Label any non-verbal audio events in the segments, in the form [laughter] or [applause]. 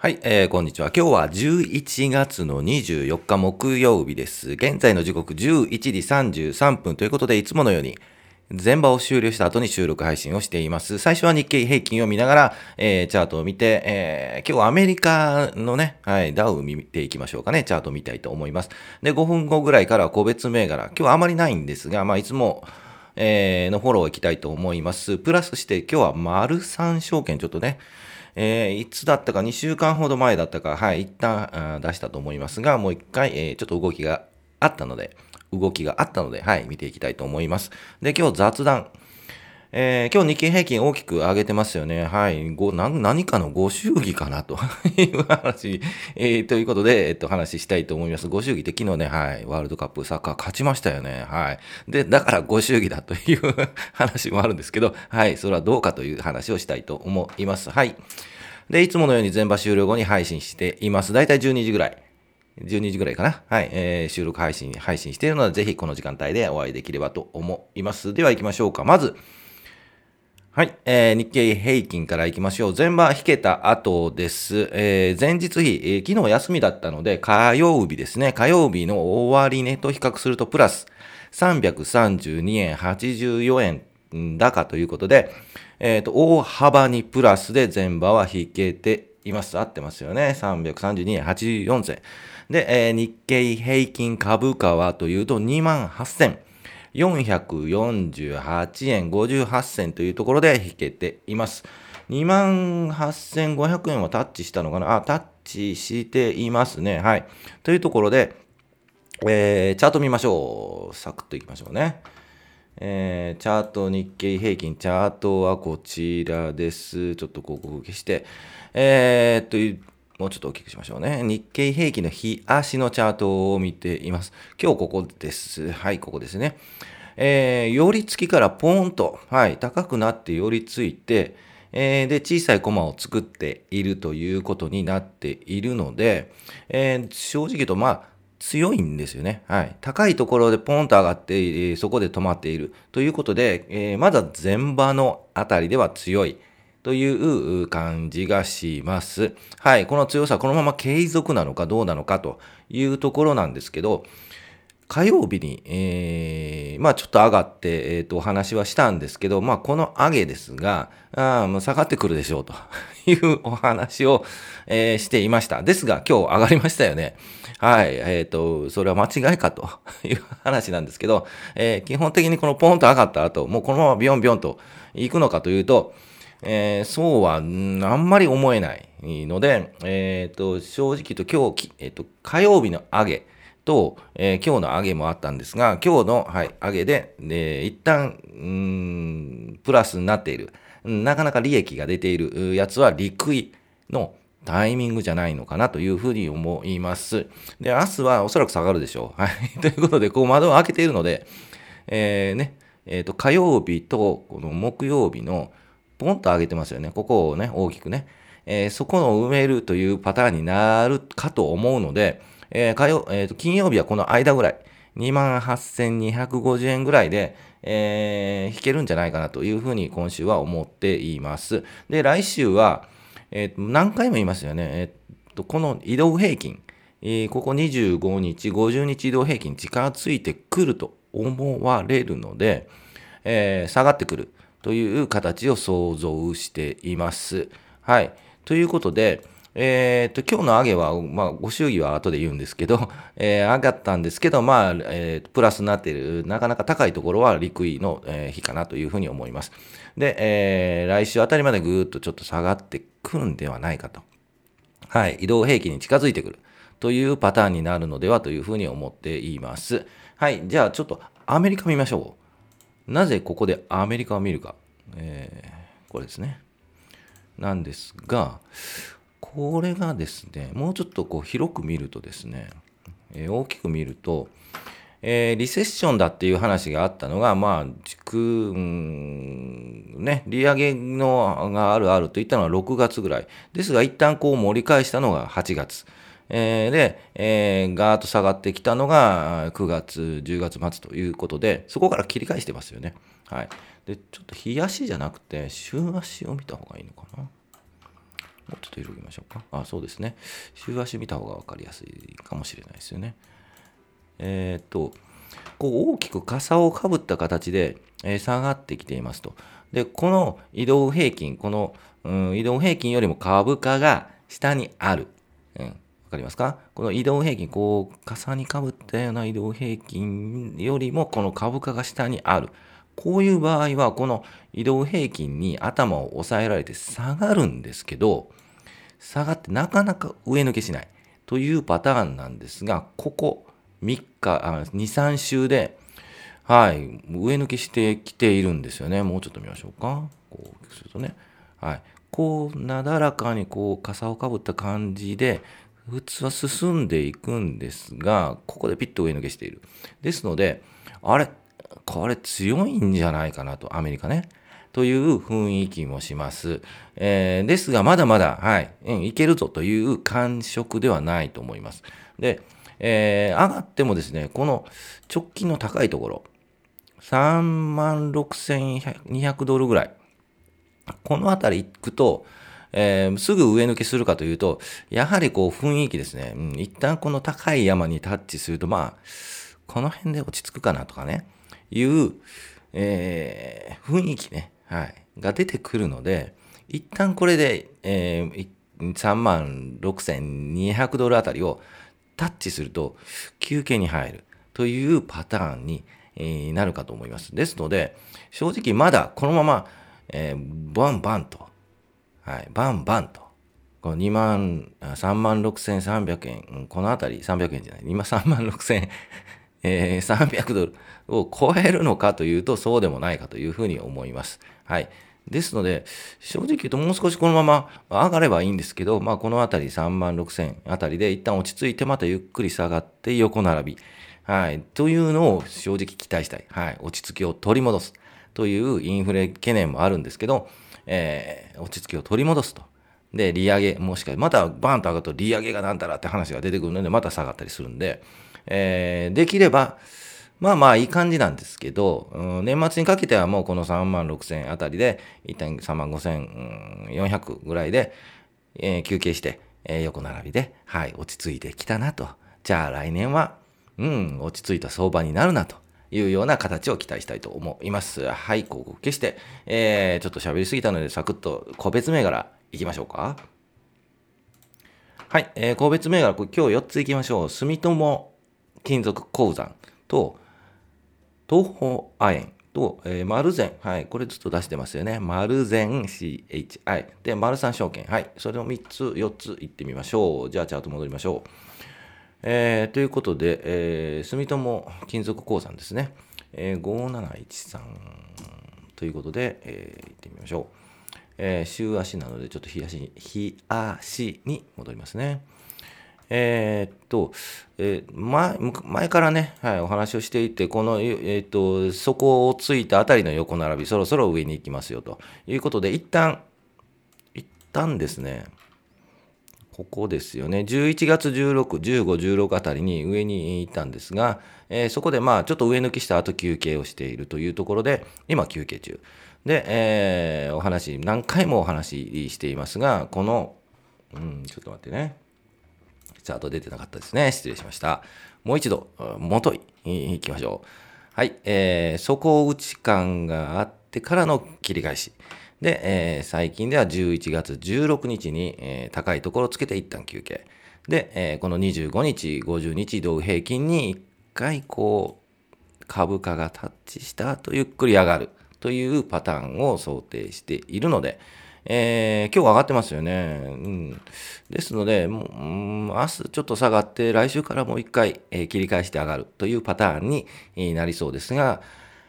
はい、えー、こんにちは。今日は11月の24日木曜日です。現在の時刻11時33分ということで、いつものように、全場を終了した後に収録配信をしています。最初は日経平均を見ながら、えー、チャートを見て、えー、今日はアメリカのね、はい、ダウを見ていきましょうかね。チャートを見たいと思います。で、5分後ぐらいから個別銘柄。今日はあまりないんですが、まあ、いつも、えー、のフォローをいきたいと思います。プラスして、今日は丸三証券、ちょっとね、えー、いつだったか、2週間ほど前だったか、はい、一旦出したと思いますが、もう一回、えー、ちょっと動きがあったので、動きがあったので、はい、見ていきたいと思います。で、今日雑談。えー、今日日経平均大きく上げてますよね。はい。ご何何かのご祝儀かなと [laughs] いう話、えー、ということで、えっと、話したいと思います。ご祝儀って昨日ね、はい。ワールドカップサッカー勝ちましたよね。はい。で、だからご祝儀だという [laughs] 話もあるんですけど、はい。それはどうかという話をしたいと思います。はい。で、いつものように全場終了後に配信しています。だいたい12時ぐらい。12時ぐらいかな。はい。えー、収録配信、配信しているので、ぜひこの時間帯でお会いできればと思います。では行きましょうか。まず、はい、えー、日経平均からいきましょう。全場引けた後です。えー、前日比、えー、昨日休みだったので、火曜日ですね。火曜日の終値と比較すると、プラス332円84円高ということで、え、ー、と、大幅にプラスで全場は引けています。合ってますよね。332円84銭。で、えー、日経平均株価はというと、2万8000。448円58銭というところで引けています。2万8500円はタッチしたのかな？あ、タッチしていますね。はい。というところで、えー、チャート見ましょう。サクッといきましょうね。えー、チャート日経平均、チャートはこちらです。ちょっと広告消して、えー、っと、もうちょっと大きくしましょうね。日経平均の日足のチャートを見ています。今日ここです。はい、ここですね。えー、寄り付きからポーンと、はい、高くなって寄り付いて、えー、で、小さいコマを作っているということになっているので、えー、正直言うと、まあ、強いんですよね。はい。高いところでポンと上がって、えー、そこで止まっているということで、えー、まだ前場のあたりでは強い。という感じがします。はい。この強さ、このまま継続なのかどうなのかというところなんですけど、火曜日に、えー、まあちょっと上がって、えっ、ー、と、お話はしたんですけど、まあこの上げですが、あもう下がってくるでしょうというお話を、えー、していました。ですが、今日上がりましたよね。はい。えっ、と、それは間違いかという話なんですけど、え基本的にこのポンと上がった後、もうこのままビヨンビヨンと行くのかというと、えー、そうは、あんまり思えないので、え、ー、と、正直と今日、え、ー、と、火曜日の上げと、え今日の上げもあったんですが、今日の、はい、上げで、え一旦、ん、プラスになっている、なかなか利益が出ているやつは、利食いのタイミングじゃないのかなというふうに思います。で、明日はおそらく下がるでしょう。[laughs] はい。ということで、こう窓を開けているので、えね、えっ、と、火曜日とこの木曜日のポンと上げてますよね。ここをね、大きくね。えー、そこの埋めるというパターンになるかと思うので、えー、火曜、えー、と金曜日はこの間ぐらい、28,250円ぐらいで、えー、引けるんじゃないかなというふうに今週は思っています。で、来週は、えー、何回も言いますよね。えー、とこの移動平均、えー、ここ25日、50日移動平均近づいてくると思われるので、えー、下がってくる。という形を想像しています。はい。ということで、えー、と、今日の上げは、まあ、ご祝儀は後で言うんですけど、[laughs] えー、上がったんですけど、まあ、えー、プラスになっている、なかなか高いところは陸位の、えー、日かなというふうに思います。で、えー、来週あたりまでぐーっとちょっと下がってくるんではないかと。はい。移動平均に近づいてくるというパターンになるのではというふうに思っています。はい。じゃあ、ちょっとアメリカ見ましょう。なぜここでアメリカを見るか。えー、これですね。なんですが、これがですね、もうちょっとこう広く見るとですね、えー、大きく見ると、えー、リセッションだっていう話があったのが、まあ、軸、ね、利上げのがあるあるといったのは6月ぐらい。ですが、一旦こう盛り返したのが8月。えー、で、えー、ガーッと下がってきたのが9月、10月末ということで、そこから切り返してますよね。はい。で、ちょっと日足じゃなくて、週足を見た方がいいのかな。もうちょっと広げましょうか。あ、そうですね。週足見た方が分かりやすいかもしれないですよね。えー、っと、こう大きく傘をかぶった形で、え、下がってきていますと。で、この移動平均、この、うん、移動平均よりも株価が下にある。わかりますか？この移動平均、こう、傘にかぶったような移動平均よりも、この株価が下にある。こういう場合は、この移動平均に頭を押さえられて下がるんですけど、下がってなかなか上抜けしないというパターンなんですが、ここ3日、あ2、3週で、はい、上抜けしてきているんですよね。もうちょっと見ましょうか。こうするとね。はい。こう、なだらかにこう、傘をかぶった感じで、普通は進んでいくんですが、ここでピッと上抜けしている。ですので、あれ、これ強いんじゃないかなと、アメリカね。という雰囲気もします。えー、ですが、まだまだ、はい、うん、いけるぞという感触ではないと思います。で、えー、上がってもですね、この直近の高いところ、3万6200ドルぐらい。この辺り行くと、えー、すぐ上抜けするかというと、やはりこう雰囲気ですね、うん、一旦この高い山にタッチすると、まあ、この辺で落ち着くかなとかね、いう、えー、雰囲気ね、はい、が出てくるので、一旦これで、えー、3万6200ドルあたりをタッチすると休憩に入る。というパターンに、なるかと思います。ですので、正直まだこのまま、えー、バンバンと、はい、バンバンと、この2万、3万6300円、このあたり300円じゃない、今3万6000 [laughs] えー、300ドルを超えるのかというと、そうでもないかというふうに思います。はい。ですので、正直言うともう少しこのまま上がればいいんですけど、まあ、このあたり3万6000あたりで一旦落ち着いてまたゆっくり下がって横並び。はい。というのを正直期待したい。はい。落ち着きを取り戻す。というインフレ懸念もあるんですけど、えー、落ち着きを取り戻すと。で、利上げ、もしかまたバーンと上がると利上げがなんたらって話が出てくるので、また下がったりするんで、えー、できれば、まあまあいい感じなんですけど、うん、年末にかけてはもうこの3万6千あたりで、一旦3万5千400ぐらいで、えー、休憩して、えー、横並びで、はい、落ち着いてきたなと。じゃあ来年は、うん、落ち着いた相場になるなと。いうような形を期待したいと思います。はい、広告消して、えー、ちょっと喋りすぎたので、サクッと個別銘柄いきましょうか。はい、えー、個別銘柄、今日4ついきましょう。住友金属鉱山と、東方亜鉛と、えー、丸善。はい。これずっと出してますよね。丸善 CHI。で、丸三証券。はい。それを3つ、4ついってみましょう。じゃあ、チャート戻りましょう。えー、ということで、えー、住友金属鉱山ですね。えー、5713ということで、えー、いってみましょう。えー、週足なので、ちょっと日足に、日足に戻りますね。えー、っと、えー、前、前からね、はい、お話をしていて、この、えー、っと、底をついたあたりの横並び、そろそろ上に行きますよ、ということで、一旦、一旦ですね、ここですよね。11月16、15、16あたりに上に行ったんですが、えー、そこでまあちょっと上抜きした後休憩をしているというところで、今休憩中。で、えー、お話、何回もお話ししていますが、この、うん、ちょっと待ってね。チャート出てなかったですね。失礼しました。もう一度、元い、いきましょう。はい、えー、底打ち感があってからの切り返し。で、えー、最近では11月16日に、えー、高いところをつけて一旦休憩。で、えー、この25日、50日移動平均に一回こう、株価がタッチした後ゆっくり上がるというパターンを想定しているので、えー、今日上がってますよね。うん、ですので、もう、うん、明日ちょっと下がって、来週からもう一回、えー、切り返して上がるというパターンになりそうですが、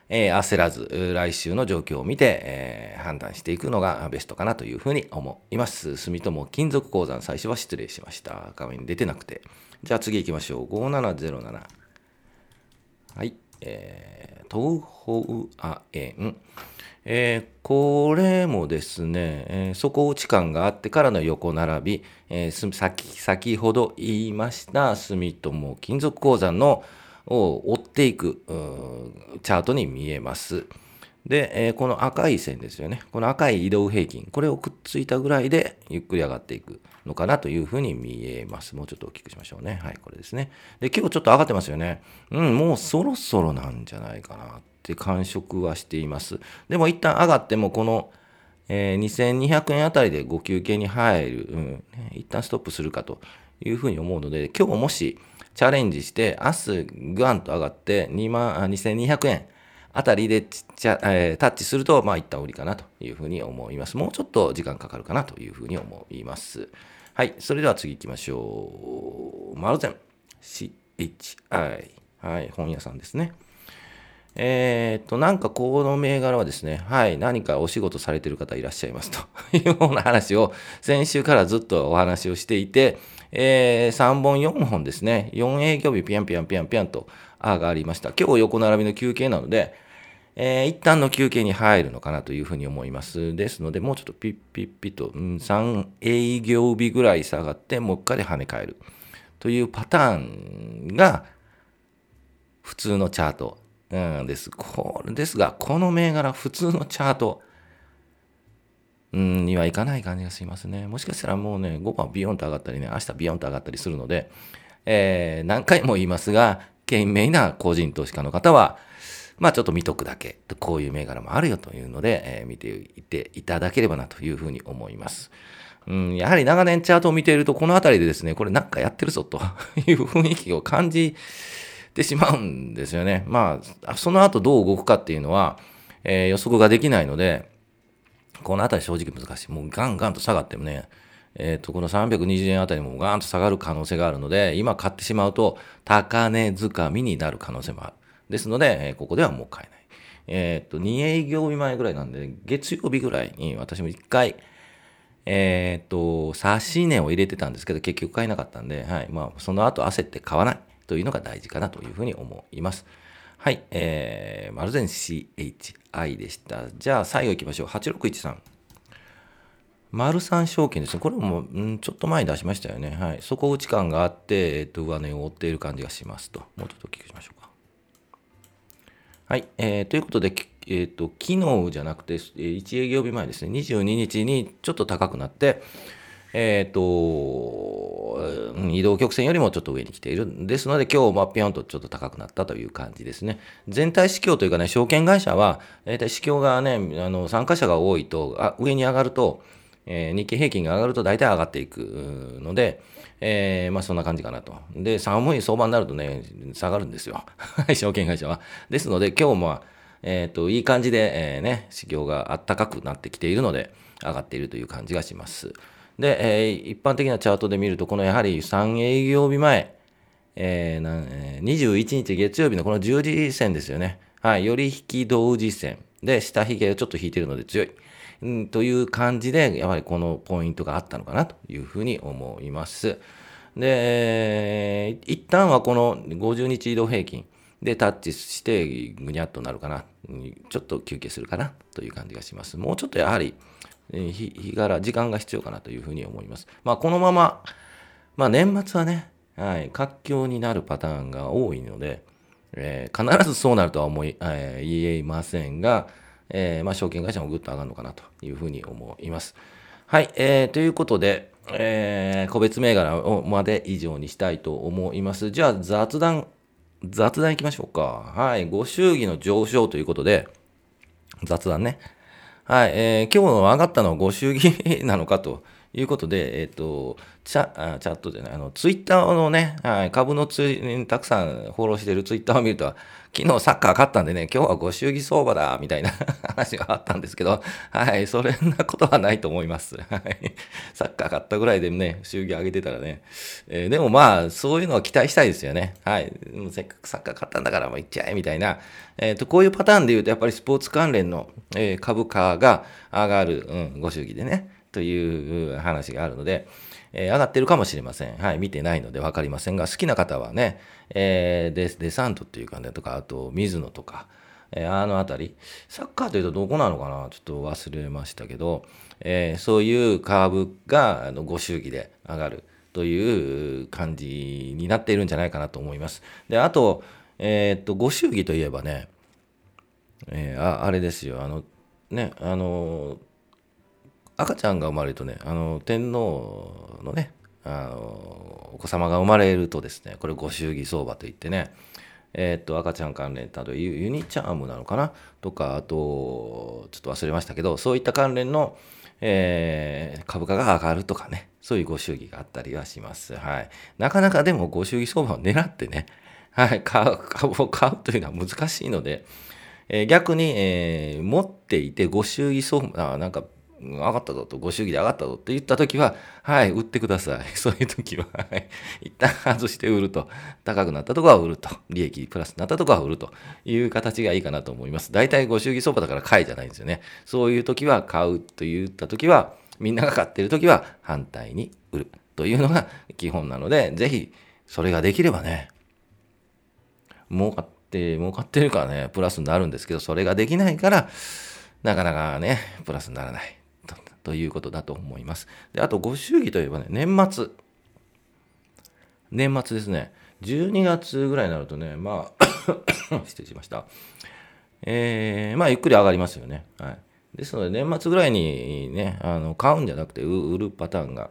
えー、焦らず、来週の状況を見て、えー、判断していくのがベストかなというふうに思います。住友金属鉱山、最初は失礼しました。画面出てなくて。じゃあ次行きましょう。5707。はい。えー、東方亜鉛。えー、これもですね、えー、底打ち感があってからの横並び、えー、先先ほど言いました住友金属鉱山のを追っていくチャートに見えます。で、えー、この赤い線ですよね。この赤い移動平均。これをくっついたぐらいでゆっくり上がっていくのかなというふうに見えます。もうちょっと大きくしましょうね。はい、これですね。で、結構ちょっと上がってますよね。うん、もうそろそろなんじゃないかなって感触はしています。でも一旦上がっても、この、えー、2200円あたりでご休憩に入る、うん、一旦ストップするかというふうに思うので、今日もしチャレンジして、明日グワンと上がって2万、2200円、あたりでちっちゃ、えー、タッチすると、まあ、一旦売りかなというふうに思います。もうちょっと時間かかるかなというふうに思います。はい。それでは次行きましょう。マルゼン。CHI。はい。本屋さんですね。えー、っと、なんかこの銘柄はですね、はい、何かお仕事されてる方いらっしゃいますと [laughs] いうような話を先週からずっとお話をしていて、えー、3本4本ですね、4営業日ピャンピャンピャンピャンと上がりました。今日横並びの休憩なので、えー、一旦の休憩に入るのかなというふうに思います。ですので、もうちょっとピッピッピッと、うん、3営業日ぐらい下がって、もう一回で跳ね返るというパターンが普通のチャート、うん、です。これですが、この銘柄、普通のチャート、うん、にはいかない感じがしますね。もしかしたらもうね、5番ビヨンと上がったりね、明日ビヨンと上がったりするので、えー、何回も言いますが、懸命な個人投資家の方は、まあちょっと見とくだけ、こういう銘柄もあるよというので、えー、見ていていただければなというふうに思います。うん、やはり長年チャートを見ていると、この辺りでですね、これなんかやってるぞという雰囲気を感じてしまうんですよね。まあ、その後どう動くかっていうのは、えー、予測ができないので、この辺り正直難しい。もうガンガンと下がってもね、えっ、ー、と、この320円あたりもガーンと下がる可能性があるので、今買ってしまうと高値掴みになる可能性もある。ですので、えここではもう買えない。えっ、と、2営業日前ぐらいなんで、月曜日ぐらいに私も一回、えっ、と、差し値を入れてたんですけど、結局買えなかったんで、はい。まあ、その後焦って買わないというのが大事かなというふうに思います。はい。えー、マルゼン CHI でした。じゃあ、最後行きましょう。8613。丸三証券ですね。これも、ん、ちょっと前に出しましたよね。はい。底打ち感があって、えっ、と、上値を追っている感じがしますと。もうちょっとお聞きしましょうか。はい。えー、ということで、えーと、昨日じゃなくて、1営業日前ですね、22日にちょっと高くなって、えっ、ー、と、移動曲線よりもちょっと上に来ている。ですので、今日、まあ、ぴょんとちょっと高くなったという感じですね。全体市況というかね、証券会社は、大体市況がね、あの参加者が多いと、あ上に上がると、えー、日経平均が上がると大体上がっていくので、えー、まあそんな感じかなと。で、寒い相場になるとね、下がるんですよ。[laughs] 証券会社は。ですので、今日も、えっ、ー、と、いい感じで、えー、ね、市況があったかくなってきているので、上がっているという感じがします。で、えー、一般的なチャートで見ると、このやはり3営業日前、えー、な21日月曜日のこの十字線ですよね。はい、より引き同時線で、下髭をちょっと引いてるので強い。ん、という感じで、やはりこのポイントがあったのかなというふうに思います。で、一旦はこの50日移動平均でタッチしてぐにゃっとなるかな。ちょっと休憩するかなという感じがします。もうちょっとやはり、日柄、時間が必要かなというふうに思います。まあ、このまま、まあ、年末はね、はい、活況になるパターンが多いので、えー、必ずそうなるとは思い、えー、言えませんが、えー、まあ、証券会社もぐっと上がるのかなというふうに思います。はい、えー、ということで、えー、個別銘柄をまで以上にしたいと思います。じゃあ、雑談、雑談いきましょうか。はい、ご祝儀の上昇ということで、雑談ね。はい、えー、今日の上がったのはご祝儀 [laughs] なのかと。いうことで、えっ、ー、と、チャチャットじゃない、あの、ツイッターのね、はい、株のツイたくさんフォローしてるツイッターを見ると、昨日サッカー勝ったんでね、今日はご祝儀相場だ、みたいな [laughs] 話があったんですけど、はい、そんなことはないと思います。はい。サッカー勝ったぐらいでね、祝儀上げてたらね。えー、でもまあ、そういうのは期待したいですよね。はい。せっかくサッカー勝ったんだから、もう行っちゃえ、みたいな。えっ、ー、と、こういうパターンで言うと、やっぱりスポーツ関連の、え、株価が上がる、うん、ご祝儀でね。という話があるので、えー、上がってるかもしれません。はい、見てないので分かりませんが、好きな方はね、えー、デデサントっていうかね、とか、あと、水野とか、えー、あのあたり、サッカーというとどこなのかな？ちょっと忘れましたけど、えー、そういうカーブがあのご祝儀で上がるという感じになっているんじゃないかなと思います。で、あと、えー、っと、ご祝儀といえばね、えー、ああれですよ、あの、ね、あの、赤ちゃんが生まれるとね、あの、天皇のね、あの、お子様が生まれるとですね、これご祝儀相場といってね、えー、っと、赤ちゃん関連、例えばユニチャームなのかな？とか、あと、ちょっと忘れましたけど、そういった関連の、えー、株価が上がるとかね、そういうご祝儀があったりはします。はい。なかなかでもご祝儀相場を狙ってね、はい、買う、株を買うというのは難しいので、えー、逆に、えー、持っていてご祝儀相場、なんか上がったぞと、ご祝儀で上がったぞって言ったときは、はい、売ってください。[laughs] そういうときは、はい、一旦外して売ると、高くなったとこは売ると、利益プラスになったとこは売るという形がいいかなと思います。大体ご祝儀相場だから買いじゃないんですよね。そういうときは買うと言ったときは、みんなが買ってるときは反対に売るというのが基本なので、ぜひそれができればね、儲かって、儲かってるからね、プラスになるんですけど、それができないから、なかなかね、プラスにならない。ということだと思います。で、あと、ご祝儀といえばね、年末。年末ですね。12月ぐらいになるとね、まあ [coughs] 失礼しました。えー、まあ、ゆっくり上がりますよね。はい。ですので、年末ぐらいにね、あの買うんじゃなくて、売るパターンが、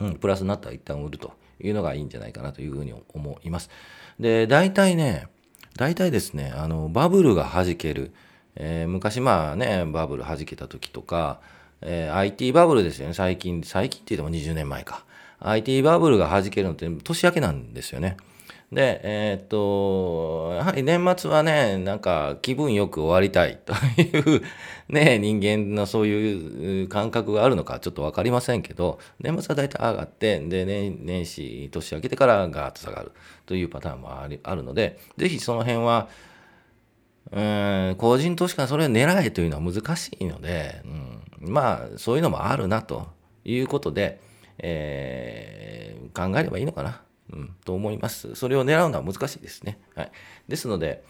うん、プラスになったら一旦売るというのがいいんじゃないかなというふうに思います。で、大体ね、大体ですね、あの、バブルが弾ける。えー、昔まあね、バブル弾けた時とか、えー、IT バブルですよね、最近、最近って言っても20年前か。IT バブルが弾けるのって年明けなんですよね。で、えー、っと、やはり年末はね、なんか気分よく終わりたい [laughs] というね、人間のそういう感覚があるのかちょっとわかりませんけど、年末は大体上がって、で、ね、年始、年明けてからガーッと下がるというパターンもありあるので、ぜひその辺は、うん、個人投資家それを狙えというのは難しいので、うん、まあ、そういうのもあるなということで、えー、考えればいいのかな、うん、と思います。それを狙うのは難しいですね。はい。ですので、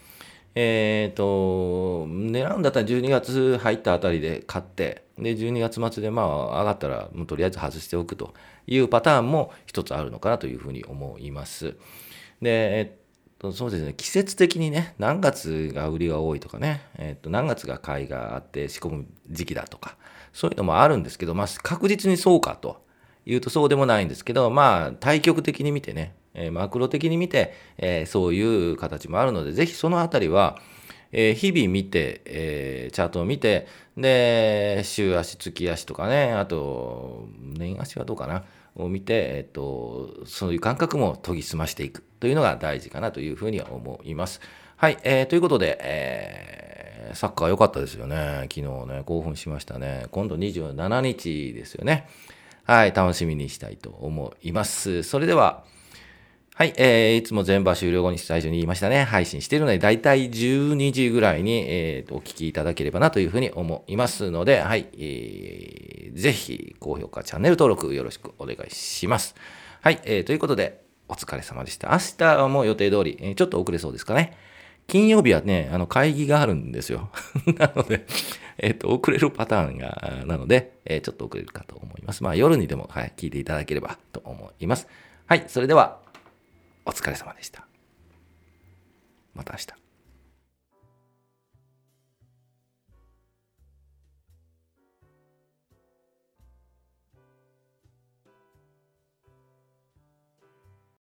えっ、ー、と、狙うんだったら12月入ったあたりで買って、で、12月末でまあ上がったら、もうとりあえず外しておくというパターンも一つあるのかなというふうに思います。で、えっとそうですね、季節的にね、何月が売りが多いとかね、えっと、何月が買いがあって仕込む時期だとか、そういうのもあるんですけど、まあ、確実にそうかというとそうでもないんですけど、まあ、対極的に見てね、え、マクロ的に見て、え、そういう形もあるので、ぜひそのあたりは、え、日々見て、えー、チャートを見て、で、週足、月足とかね、あと、年足はどうかな、を見て、えっと、そういう感覚も研ぎ澄ましていくというのが大事かなというふうには思います。はい、えー、ということで、えー、サッカー良かったですよね。昨日ね、興奮しましたね。今度27日ですよね。はい、楽しみにしたいと思います。それでは、はい、えー、いつも全場終了後に最初に言いましたね、配信してるので、だいたい12時ぐらいに、えー、お聞きいただければなというふうに思いますので、はい、えー、ぜひ高評価、チャンネル登録よろしくお願いします。はい、えー、ということで、お疲れ様でした。明日も予定通り、え、ちょっと遅れそうですかね。金曜日はね、あの会議があるんですよ。[laughs] なので、えっ、ー、と、遅れるパターンが、なので、えー、ちょっと遅れるかと思います。まあ、夜にでも、はい、聞いていただければと思います。はい、それでは、お疲れ様でした。また明日。